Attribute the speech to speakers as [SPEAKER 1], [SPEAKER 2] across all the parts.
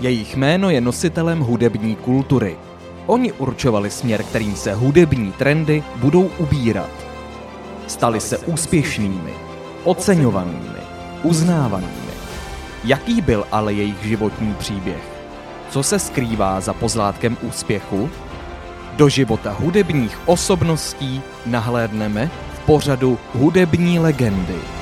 [SPEAKER 1] Jejich jméno je nositelem hudební kultury. Oni určovali směr, kterým se hudební trendy budou ubírat. Stali se úspěšnými, oceňovanými, uznávanými. Jaký byl ale jejich životní příběh? Co se skrývá za pozlátkem úspěchu? Do života hudebních osobností nahlédneme v pořadu Hudební legendy.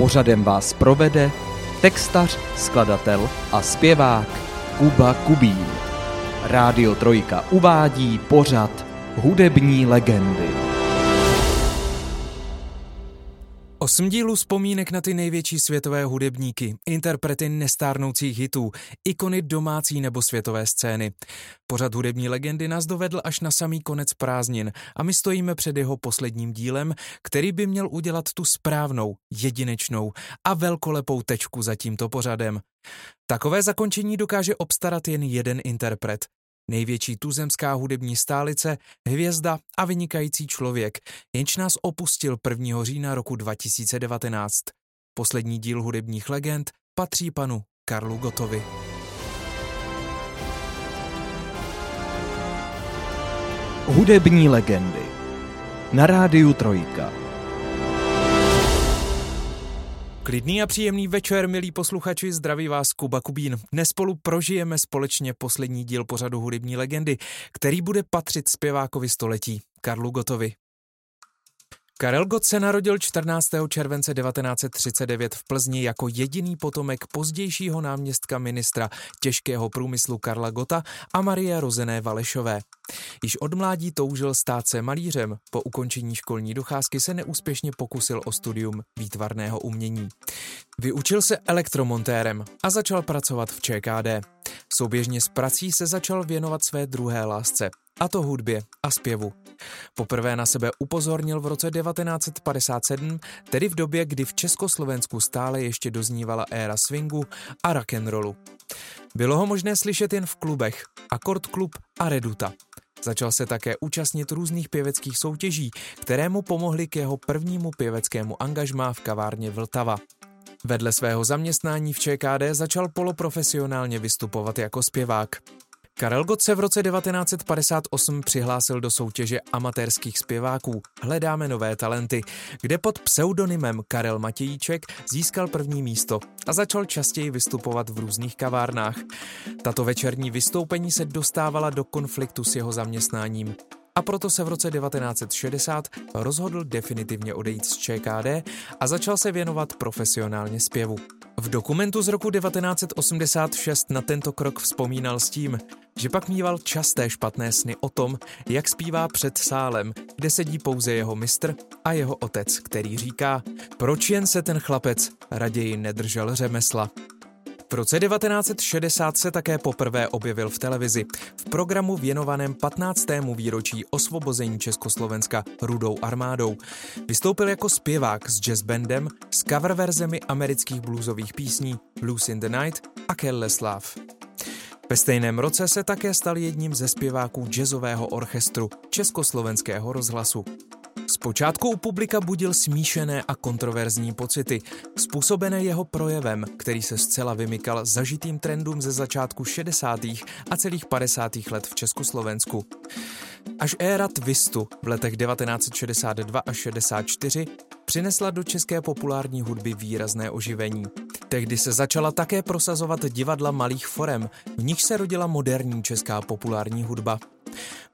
[SPEAKER 1] Pořadem vás provede textař, skladatel a zpěvák Kuba Kubín. Rádio Trojka uvádí pořad Hudební legendy.
[SPEAKER 2] Osm dílů vzpomínek na ty největší světové hudebníky, interprety nestárnoucích hitů, ikony domácí nebo světové scény. Pořad hudební legendy nás dovedl až na samý konec prázdnin a my stojíme před jeho posledním dílem, který by měl udělat tu správnou, jedinečnou a velkolepou tečku za tímto pořadem. Takové zakončení dokáže obstarat jen jeden interpret největší tuzemská hudební stálice, hvězda a vynikající člověk, jenž nás opustil 1. října roku 2019. Poslední díl hudebních legend patří panu Karlu Gotovi.
[SPEAKER 1] Hudební legendy na rádiu Trojka.
[SPEAKER 2] Klidný a příjemný večer, milí posluchači, zdraví vás Kuba Kubín. Dnes spolu prožijeme společně poslední díl pořadu Hudební legendy, který bude patřit zpěvákovi století, Karlu Gotovi. Karel Gott se narodil 14. července 1939 v Plzni jako jediný potomek pozdějšího náměstka ministra těžkého průmyslu Karla Gota a Marie Rozené Valešové. Již od mládí toužil stát se malířem, po ukončení školní docházky se neúspěšně pokusil o studium výtvarného umění. Vyučil se elektromontérem a začal pracovat v ČKD. Souběžně s prací se začal věnovat své druhé lásce, a to hudbě a zpěvu. Poprvé na sebe upozornil v roce 1957, tedy v době, kdy v Československu stále ještě doznívala éra swingu a rock'n'rollu. Bylo ho možné slyšet jen v klubech, Akord Klub a Reduta. Začal se také účastnit různých pěveckých soutěží, které mu pomohly k jeho prvnímu pěveckému angažmá v kavárně Vltava. Vedle svého zaměstnání v ČKD začal poloprofesionálně vystupovat jako zpěvák. Karel Gott se v roce 1958 přihlásil do soutěže amatérských zpěváků Hledáme nové talenty, kde pod pseudonymem Karel Matějíček získal první místo a začal častěji vystupovat v různých kavárnách. Tato večerní vystoupení se dostávala do konfliktu s jeho zaměstnáním a proto se v roce 1960 rozhodl definitivně odejít z ČKD a začal se věnovat profesionálně zpěvu. V dokumentu z roku 1986 na tento krok vzpomínal s tím, že pak mýval časté špatné sny o tom, jak zpívá před sálem, kde sedí pouze jeho mistr a jeho otec, který říká, proč jen se ten chlapec raději nedržel řemesla. V roce 1960 se také poprvé objevil v televizi v programu věnovaném 15. výročí osvobození Československa Rudou armádou. Vystoupil jako zpěvák s jazzbandem s cover verzemi amerických bluesových písní Blues in the Night a Careless Love. Ve stejném roce se také stal jedním ze zpěváků jazzového orchestru Československého rozhlasu. Zpočátku u publika budil smíšené a kontroverzní pocity, způsobené jeho projevem, který se zcela vymykal zažitým trendům ze začátku 60. a celých 50. let v Československu. Až éra twistu v letech 1962 až 64 přinesla do české populární hudby výrazné oživení. Tehdy se začala také prosazovat divadla malých forem, v nich se rodila moderní česká populární hudba.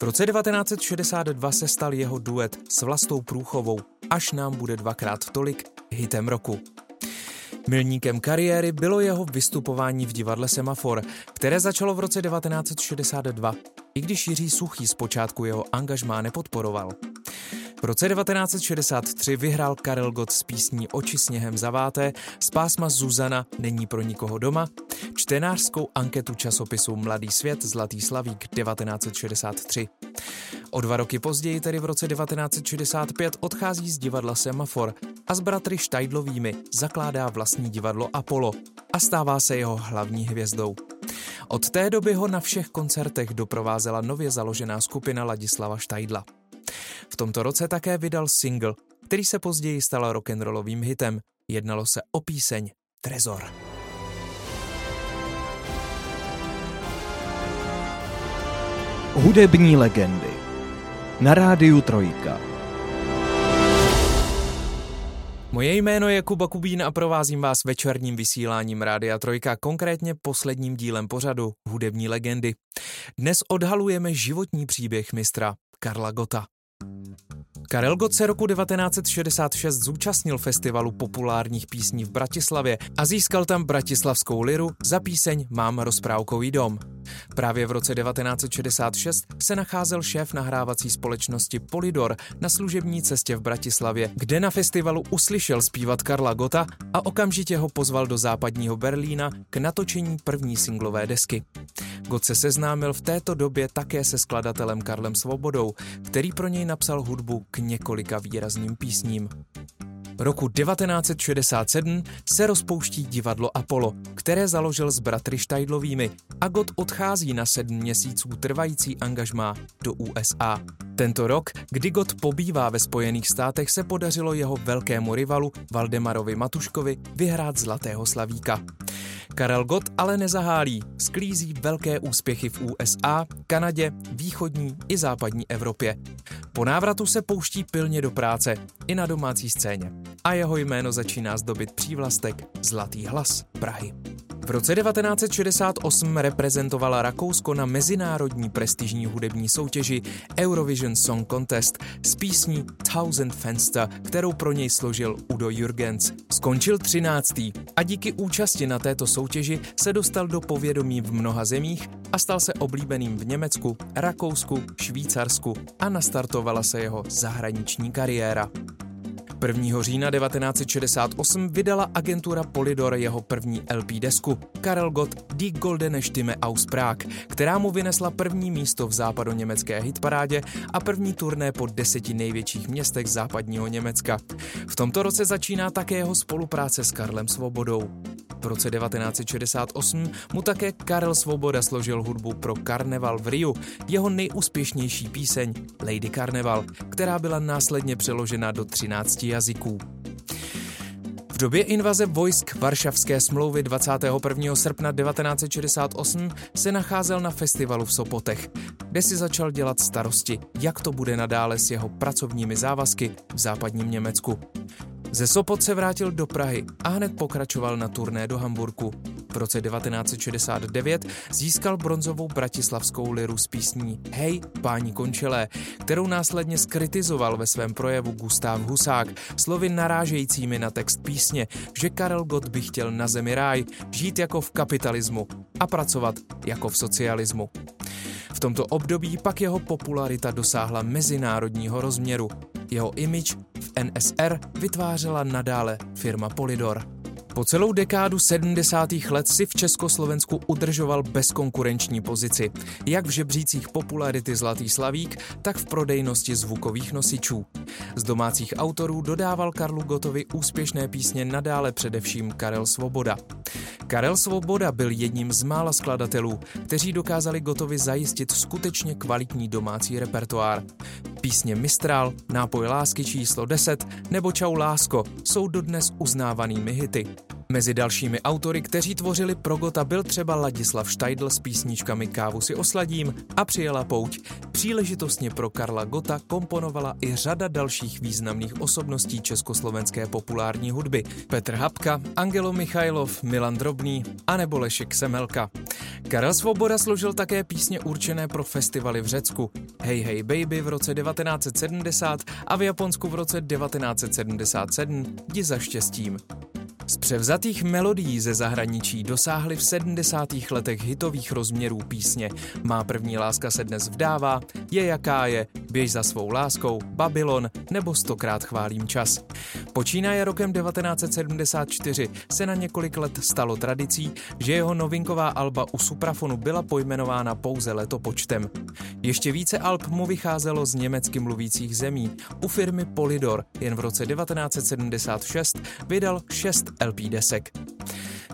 [SPEAKER 2] V roce 1962 se stal jeho duet s Vlastou Průchovou Až nám bude dvakrát tolik hitem roku. Milníkem kariéry bylo jeho vystupování v divadle Semafor, které začalo v roce 1962, i když Jiří Suchý zpočátku jeho angažmá nepodporoval. V roce 1963 vyhrál Karel Gott s písní Oči sněhem zaváté z pásma Zuzana Není pro nikoho doma, čtenářskou anketu časopisu Mladý svět Zlatý slavík 1963. O dva roky později, tedy v roce 1965, odchází z divadla Semafor a s bratry Štajdlovými zakládá vlastní divadlo Apollo a stává se jeho hlavní hvězdou. Od té doby ho na všech koncertech doprovázela nově založená skupina Ladislava Štajdla. V tomto roce také vydal single, který se později stal rock'n'rollovým hitem. Jednalo se o píseň Trezor.
[SPEAKER 1] Hudební legendy na rádiu Trojka.
[SPEAKER 2] Moje jméno je Kuba Kubín a provázím vás večerním vysíláním Rádia Trojka, konkrétně posledním dílem pořadu Hudební legendy. Dnes odhalujeme životní příběh mistra Karla Gota. Karel Gott se roku 1966 zúčastnil festivalu populárních písní v Bratislavě a získal tam bratislavskou liru za píseň Mám rozprávkový dom. Právě v roce 1966 se nacházel šéf nahrávací společnosti Polydor na služební cestě v Bratislavě, kde na festivalu uslyšel zpívat Karla Gota a okamžitě ho pozval do západního Berlína k natočení první singlové desky. Gott se seznámil v této době také se skladatelem Karlem Svobodou, který pro něj napsal hudbu několika výrazným písním. Roku 1967 se rozpouští divadlo Apollo, které založil s bratry Štajdlovými a Gott odchází na sedm měsíců trvající angažmá do USA. Tento rok, kdy Gott pobývá ve Spojených státech, se podařilo jeho velkému rivalu Valdemarovi Matuškovi vyhrát Zlatého slavíka. Karel Gott ale nezahálí, sklízí velké úspěchy v USA, Kanadě, východní i západní Evropě. Po návratu se pouští pilně do práce i na domácí scéně a jeho jméno začíná zdobit přívlastek Zlatý hlas Prahy. V roce 1968 reprezentovala Rakousko na mezinárodní prestižní hudební soutěži Eurovision Song Contest s písní Thousand Fenster, kterou pro něj složil Udo Jürgens. Skončil 13. a díky účasti na této soutěži se dostal do povědomí v mnoha zemích a stal se oblíbeným v Německu, Rakousku, Švýcarsku a nastartovala se jeho zahraniční kariéra. 1. října 1968 vydala agentura Polydor jeho první LP desku Karel Gott Die Goldene Stimme aus Prag, která mu vynesla první místo v západoněmecké hitparádě a první turné po deseti největších městech západního Německa. V tomto roce začíná také jeho spolupráce s Karlem Svobodou. V roce 1968 mu také Karel Svoboda složil hudbu pro Karneval v Riu, jeho nejúspěšnější píseň Lady Carnival, která byla následně přeložena do 13 jazyků. V době invaze vojsk Varšavské smlouvy 21. srpna 1968 se nacházel na festivalu v Sopotech, kde si začal dělat starosti, jak to bude nadále s jeho pracovními závazky v západním Německu. Ze Sopot se vrátil do Prahy a hned pokračoval na turné do Hamburku. V roce 1969 získal bronzovou bratislavskou liru s písní Hej, páni končelé, kterou následně skritizoval ve svém projevu Gustav Husák, slovy narážejícími na text písně, že Karel Gott by chtěl na zemi ráj, žít jako v kapitalismu a pracovat jako v socialismu. V tomto období pak jeho popularita dosáhla mezinárodního rozměru. Jeho image v NSR vytvářela nadále firma Polydor. Po celou dekádu 70. let si v Československu udržoval bezkonkurenční pozici, jak v žebřících popularity Zlatý slavík, tak v prodejnosti zvukových nosičů. Z domácích autorů dodával Karlu Gotovi úspěšné písně nadále především Karel Svoboda. Karel Svoboda byl jedním z mála skladatelů, kteří dokázali Gotovi zajistit skutečně kvalitní domácí repertoár. Písně Mistral, Nápoj lásky číslo 10 nebo Čau lásko jsou dodnes uznávanými hity. Mezi dalšími autory, kteří tvořili Progota, byl třeba Ladislav Štajdl s písničkami Kávu si osladím a Přijela pouť. Příležitostně pro Karla Gota komponovala i řada dalších významných osobností československé populární hudby. Petr Hapka, Angelo Michajlov, Milan Drobný a nebo Lešek Semelka. Karel Svoboda složil také písně určené pro festivaly v Řecku. Hey Hey Baby v roce 1970 a v Japonsku v roce 1977 Jdi za štěstím. Z převzatých melodií ze zahraničí dosáhly v 70. letech hitových rozměrů písně Má první láska se dnes vdává, Je jaká je, Běž za svou láskou, Babylon nebo Stokrát chválím čas. Počínaje rokem 1974 se na několik let stalo tradicí, že jeho novinková alba u Suprafonu byla pojmenována pouze letopočtem. Ještě více alb mu vycházelo z německy mluvících zemí. U firmy Polydor jen v roce 1976 vydal 6 LP desek.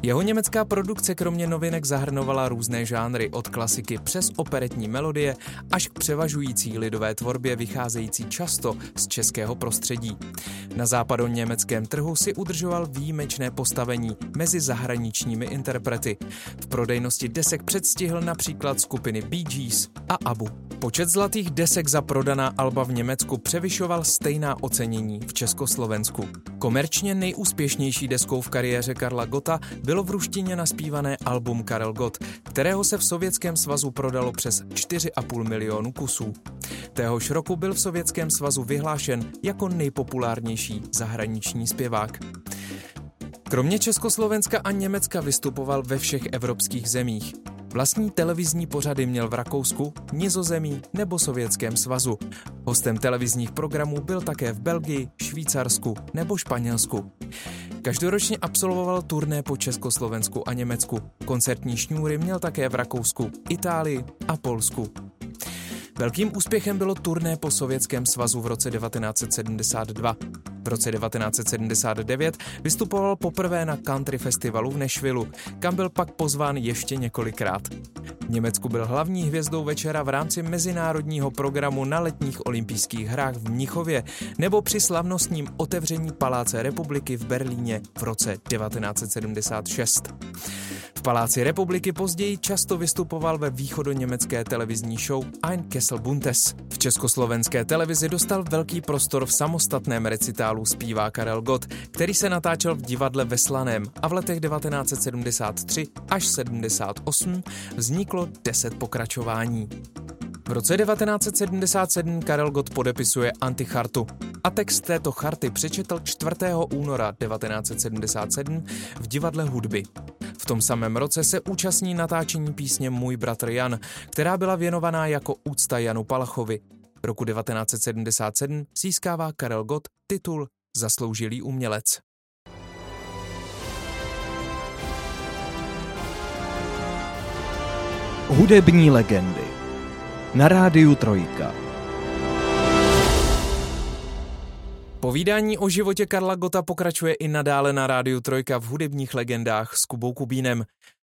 [SPEAKER 2] Jeho německá produkce kromě novinek zahrnovala různé žánry od klasiky přes operetní melodie až k převažující lidové tvorbě vycházející často z českého prostředí. Na západo-německém trhu si udržoval výjimečné postavení mezi zahraničními interprety. V prodejnosti desek předstihl například skupiny Bee Gees a Abu. Počet zlatých desek za prodaná alba v Německu převyšoval stejná ocenění v Československu. Komerčně nejúspěšnější deskou v kariéře Karla Gota bylo v ruštině naspívané album Karel Gott, kterého se v Sovětském svazu prodalo přes 4,5 milionu kusů. Téhož roku byl v Sovětském svazu vyhlášen jako nejpopulárnější zahraniční zpěvák. Kromě Československa a Německa vystupoval ve všech evropských zemích. Vlastní televizní pořady měl v Rakousku, Nizozemí nebo Sovětském svazu. Hostem televizních programů byl také v Belgii, Švýcarsku nebo Španělsku. Každoročně absolvoval turné po Československu a Německu. Koncertní šňůry měl také v Rakousku, Itálii a Polsku. Velkým úspěchem bylo turné po Sovětském svazu v roce 1972. V roce 1979 vystupoval poprvé na country festivalu v Nashville, kam byl pak pozván ještě několikrát. Německu byl hlavní hvězdou večera v rámci mezinárodního programu na letních olympijských hrách v Mnichově nebo při slavnostním otevření Paláce republiky v Berlíně v roce 1976. V Paláci republiky později často vystupoval ve východoněmecké televizní show Ein Kessel Buntes. V československé televizi dostal velký prostor v samostatném recitálu zpívá Karel Gott, který se natáčel v divadle ve Slaném a v letech 1973 až 78 vzniklo 10 pokračování. V roce 1977 Karel Gott podepisuje antichartu a text této charty přečetl 4. února 1977 v divadle hudby. V tom samém roce se účastní natáčení písně Můj bratr Jan, která byla věnovaná jako úcta Janu Palachovi. Roku 1977 získává Karel Gott titul Zasloužilý umělec.
[SPEAKER 1] Hudební legendy na rádiu Trojka.
[SPEAKER 2] Povídání o životě Karla Gota pokračuje i nadále na rádiu Trojka v hudebních legendách s Kubou Kubínem.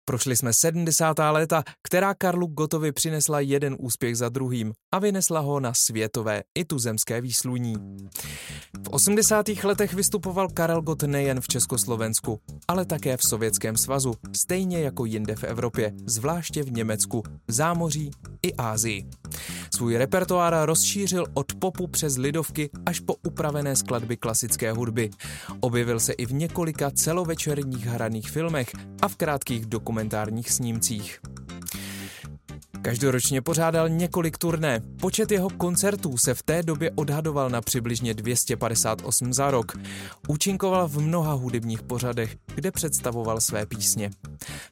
[SPEAKER 2] Prošli jsme 70. léta, která Karlu Gotovi přinesla jeden úspěch za druhým a vynesla ho na světové i tuzemské výsluní. V 80. letech vystupoval Karel Gott nejen v Československu, ale také v Sovětském svazu, stejně jako jinde v Evropě, zvláště v Německu, zámoří i Ázii. Svůj repertoár rozšířil od popu přes lidovky až po upravené skladby klasické hudby. Objevil se i v několika celovečerních hraných filmech a v krátkých dokumentárních snímcích. Každoročně pořádal několik turné. Počet jeho koncertů se v té době odhadoval na přibližně 258 za rok. Účinkoval v mnoha hudebních pořadech, kde představoval své písně.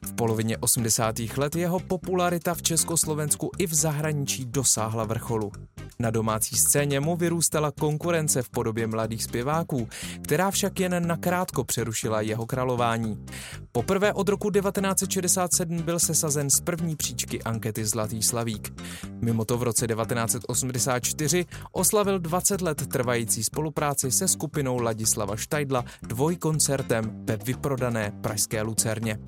[SPEAKER 2] V polovině 80. let jeho popularita v Československu i v zahraničí dosáhla vrcholu. Na domácí scéně mu vyrůstala konkurence v podobě mladých zpěváků, která však jen nakrátko přerušila jeho králování. Poprvé od roku 1967 byl sesazen z první příčky ankety Zlatý slavík. Mimo to v roce 1984 oslavil 20 let trvající spolupráci se skupinou Ladislava Štajdla dvojkoncertem ve vyprodané pražské Lucerně.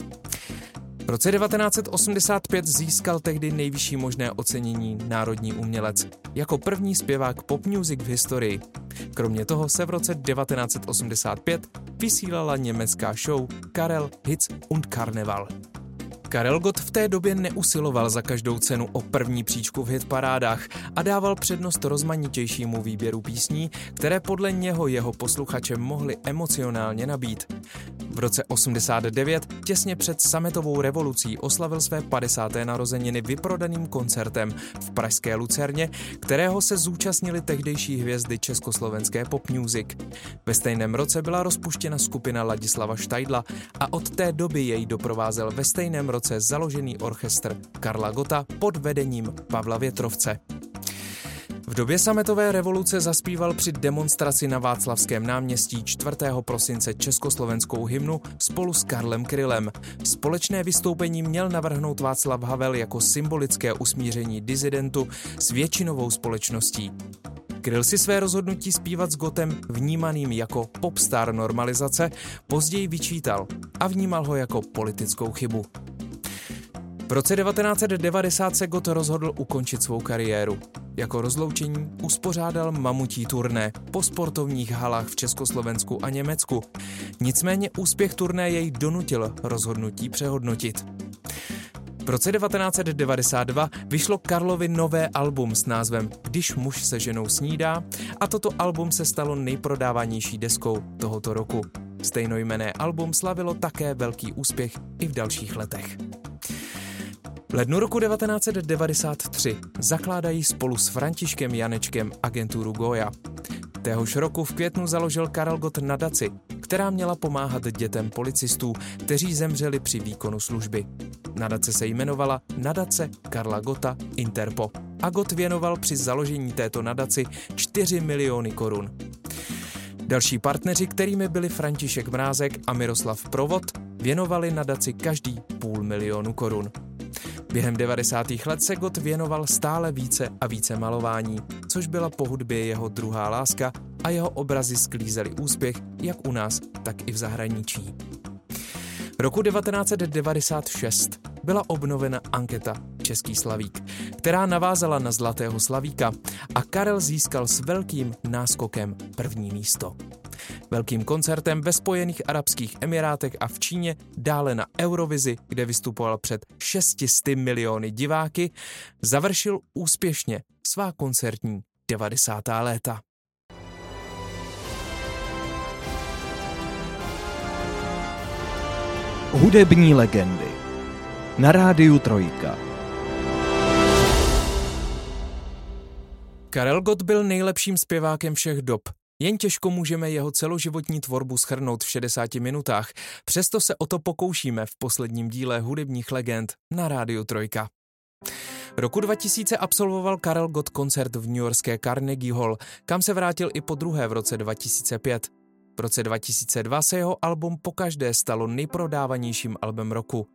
[SPEAKER 2] V roce 1985 získal tehdy nejvyšší možné ocenění Národní umělec jako první zpěvák pop music v historii. Kromě toho se v roce 1985 vysílala německá show Karel Hits und Karneval. Karel Gott v té době neusiloval za každou cenu o první příčku v hitparádách a dával přednost rozmanitějšímu výběru písní, které podle něho jeho posluchače mohly emocionálně nabít. V roce 89, těsně před sametovou revolucí, oslavil své 50. narozeniny vyprodaným koncertem v pražské Lucerně, kterého se zúčastnili tehdejší hvězdy československé pop music. Ve stejném roce byla rozpuštěna skupina Ladislava Štajdla a od té doby jej doprovázel ve stejném roce založený orchestr Karla Gota pod vedením Pavla Větrovce. V době sametové revoluce zaspíval při demonstraci na Václavském náměstí 4. prosince československou hymnu spolu s Karlem Krylem. Společné vystoupení měl navrhnout Václav Havel jako symbolické usmíření dizidentu s většinovou společností. Kryl si své rozhodnutí zpívat s Gotem vnímaným jako popstar normalizace později vyčítal a vnímal ho jako politickou chybu. V roce 1990 se Gott rozhodl ukončit svou kariéru. Jako rozloučení uspořádal mamutí turné po sportovních halách v Československu a Německu. Nicméně úspěch turné jej donutil rozhodnutí přehodnotit. V roce 1992 vyšlo Karlovi nové album s názvem Když muž se ženou snídá a toto album se stalo nejprodávanější deskou tohoto roku. Stejnojmené album slavilo také velký úspěch i v dalších letech. V lednu roku 1993 zakládají spolu s Františkem Janečkem agenturu Goya. Téhož roku v květnu založil Karel Gott nadaci, která měla pomáhat dětem policistů, kteří zemřeli při výkonu služby. Nadace se jmenovala Nadace Karla Gota Interpo a Gott věnoval při založení této nadaci 4 miliony korun. Další partneři, kterými byli František Mrázek a Miroslav Provod, věnovali nadaci každý půl milionu korun. Během 90. let se Gott věnoval stále více a více malování, což byla po hudbě jeho druhá láska a jeho obrazy sklízely úspěch jak u nás, tak i v zahraničí. Roku 1996 byla obnovena anketa Český slavík, která navázala na Zlatého slavíka a Karel získal s velkým náskokem první místo. Velkým koncertem ve Spojených Arabských Emirátech a v Číně, dále na Eurovizi, kde vystupoval před 600 miliony diváky, završil úspěšně svá koncertní 90. léta.
[SPEAKER 1] Hudební legendy na rádiu Trojka.
[SPEAKER 2] Karel Gott byl nejlepším zpěvákem všech dob. Jen těžko můžeme jeho celoživotní tvorbu schrnout v 60 minutách, přesto se o to pokoušíme v posledním díle hudebních legend na rádiu Trojka. Roku 2000 absolvoval Karel Gott koncert v New Yorkské Carnegie Hall, kam se vrátil i po druhé v roce 2005. V roce 2002 se jeho album pokaždé stalo nejprodávanějším albem roku.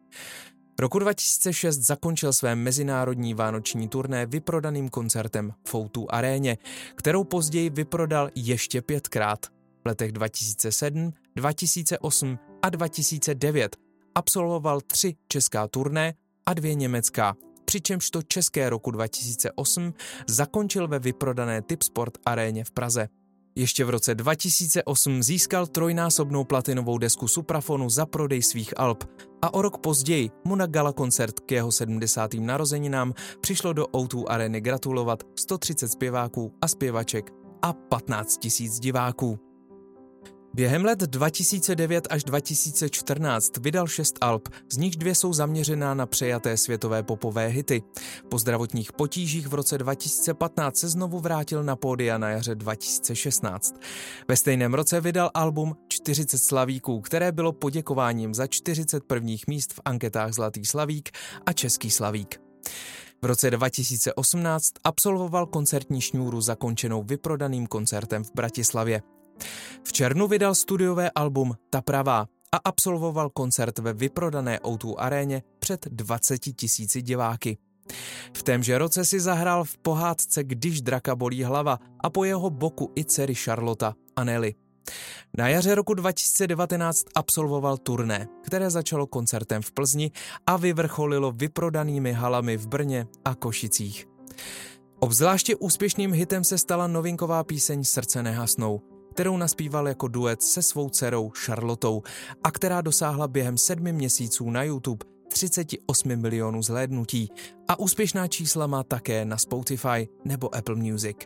[SPEAKER 2] Roku 2006 zakončil své mezinárodní vánoční turné vyprodaným koncertem v Outu aréně, kterou později vyprodal ještě pětkrát. V letech 2007, 2008 a 2009 absolvoval tři česká turné a dvě německá, přičemž to české roku 2008 zakončil ve vyprodané Tipsport aréně v Praze. Ještě v roce 2008 získal trojnásobnou platinovou desku Suprafonu za prodej svých alb a o rok později mu na gala koncert k jeho 70. narozeninám přišlo do O2 areny gratulovat 130 zpěváků a zpěvaček a 15 000 diváků. Během let 2009 až 2014 vydal šest alb, z nichž dvě jsou zaměřená na přejaté světové popové hity. Po zdravotních potížích v roce 2015 se znovu vrátil na pódia na jaře 2016. Ve stejném roce vydal album 40 slavíků, které bylo poděkováním za 40 prvních míst v anketách Zlatý slavík a Český slavík. V roce 2018 absolvoval koncertní šňůru zakončenou vyprodaným koncertem v Bratislavě. V červnu vydal studiové album Ta pravá a absolvoval koncert ve vyprodané O2 aréně před 20 tisíci diváky. V témže roce si zahrál v pohádce Když draka bolí hlava a po jeho boku i dcery Charlotta a Nelly. Na jaře roku 2019 absolvoval turné, které začalo koncertem v Plzni a vyvrcholilo vyprodanými halami v Brně a Košicích. Obzvláště úspěšným hitem se stala novinková píseň Srdce nehasnou, kterou naspíval jako duet se svou dcerou Charlotou a která dosáhla během sedmi měsíců na YouTube 38 milionů zhlédnutí a úspěšná čísla má také na Spotify nebo Apple Music.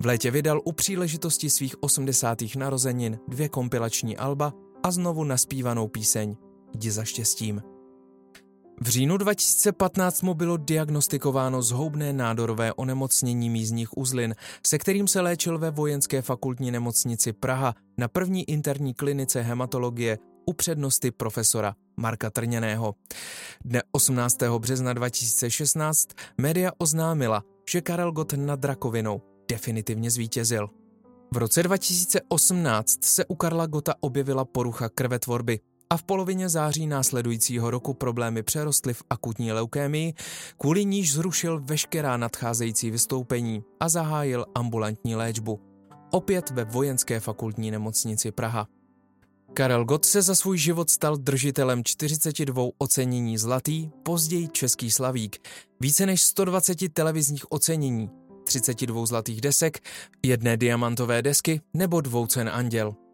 [SPEAKER 2] V létě vydal u příležitosti svých 80. narozenin dvě kompilační alba a znovu naspívanou píseň Jdi za štěstím. V říjnu 2015 mu bylo diagnostikováno zhoubné nádorové onemocnění mízních uzlin, se kterým se léčil ve vojenské fakultní nemocnici Praha na první interní klinice hematologie u přednosti profesora Marka Trněného. Dne 18. března 2016 média oznámila, že Karel Gott nad rakovinou definitivně zvítězil. V roce 2018 se u Karla Gota objevila porucha krvetvorby a v polovině září následujícího roku problémy přerostly v akutní leukémii, kvůli níž zrušil veškerá nadcházející vystoupení a zahájil ambulantní léčbu. Opět ve vojenské fakultní nemocnici Praha. Karel Gott se za svůj život stal držitelem 42 ocenění zlatý, později český slavík, více než 120 televizních ocenění, 32 zlatých desek, jedné diamantové desky nebo dvou cen Anděl.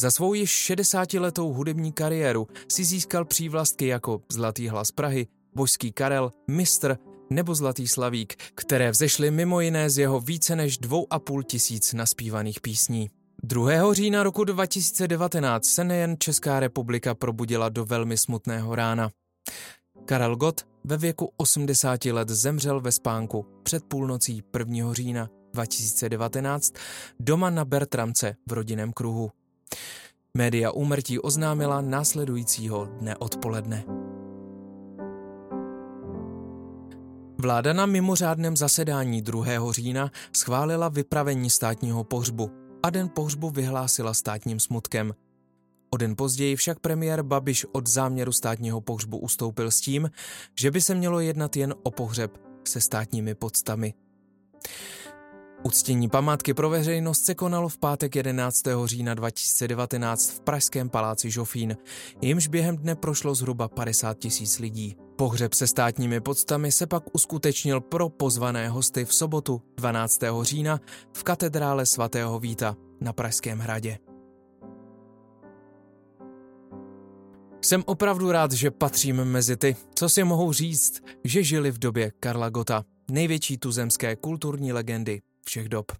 [SPEAKER 2] Za svou již 60-letou hudební kariéru si získal přívlastky jako Zlatý hlas Prahy, Božský Karel, Mistr nebo Zlatý Slavík, které vzešly mimo jiné z jeho více než dvou a půl tisíc naspívaných písní. 2. října roku 2019 se nejen Česká republika probudila do velmi smutného rána. Karel Gott ve věku 80 let zemřel ve spánku před půlnocí 1. října 2019 doma na Bertramce v rodinném kruhu. Média úmrtí oznámila následujícího dne odpoledne. Vláda na mimořádném zasedání 2. října schválila vypravení státního pohřbu a den pohřbu vyhlásila státním smutkem. O den později však premiér Babiš od záměru státního pohřbu ustoupil s tím, že by se mělo jednat jen o pohřeb se státními podstami. Uctění památky pro veřejnost se konalo v pátek 11. října 2019 v Pražském paláci Žofín, jimž během dne prošlo zhruba 50 tisíc lidí. Pohřeb se státními podstami se pak uskutečnil pro pozvané hosty v sobotu 12. října v katedrále svatého Víta na Pražském hradě. Jsem opravdu rád, že patřím mezi ty, co si mohou říct, že žili v době Karla Gota, největší tuzemské kulturní legendy všech dob.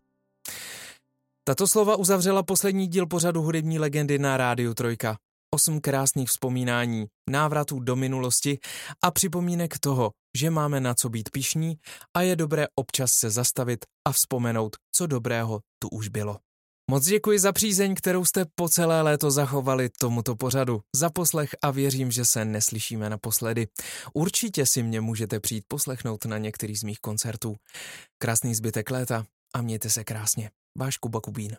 [SPEAKER 2] Tato slova uzavřela poslední díl pořadu hudební legendy na Rádiu Trojka. Osm krásných vzpomínání, návratů do minulosti a připomínek toho, že máme na co být pišní a je dobré občas se zastavit a vzpomenout, co dobrého tu už bylo. Moc děkuji za přízeň, kterou jste po celé léto zachovali tomuto pořadu. Za poslech a věřím, že se neslyšíme naposledy. Určitě si mě můžete přijít poslechnout na některý z mých koncertů. Krásný zbytek léta a mějte se krásně. Váš Kuba Kubín.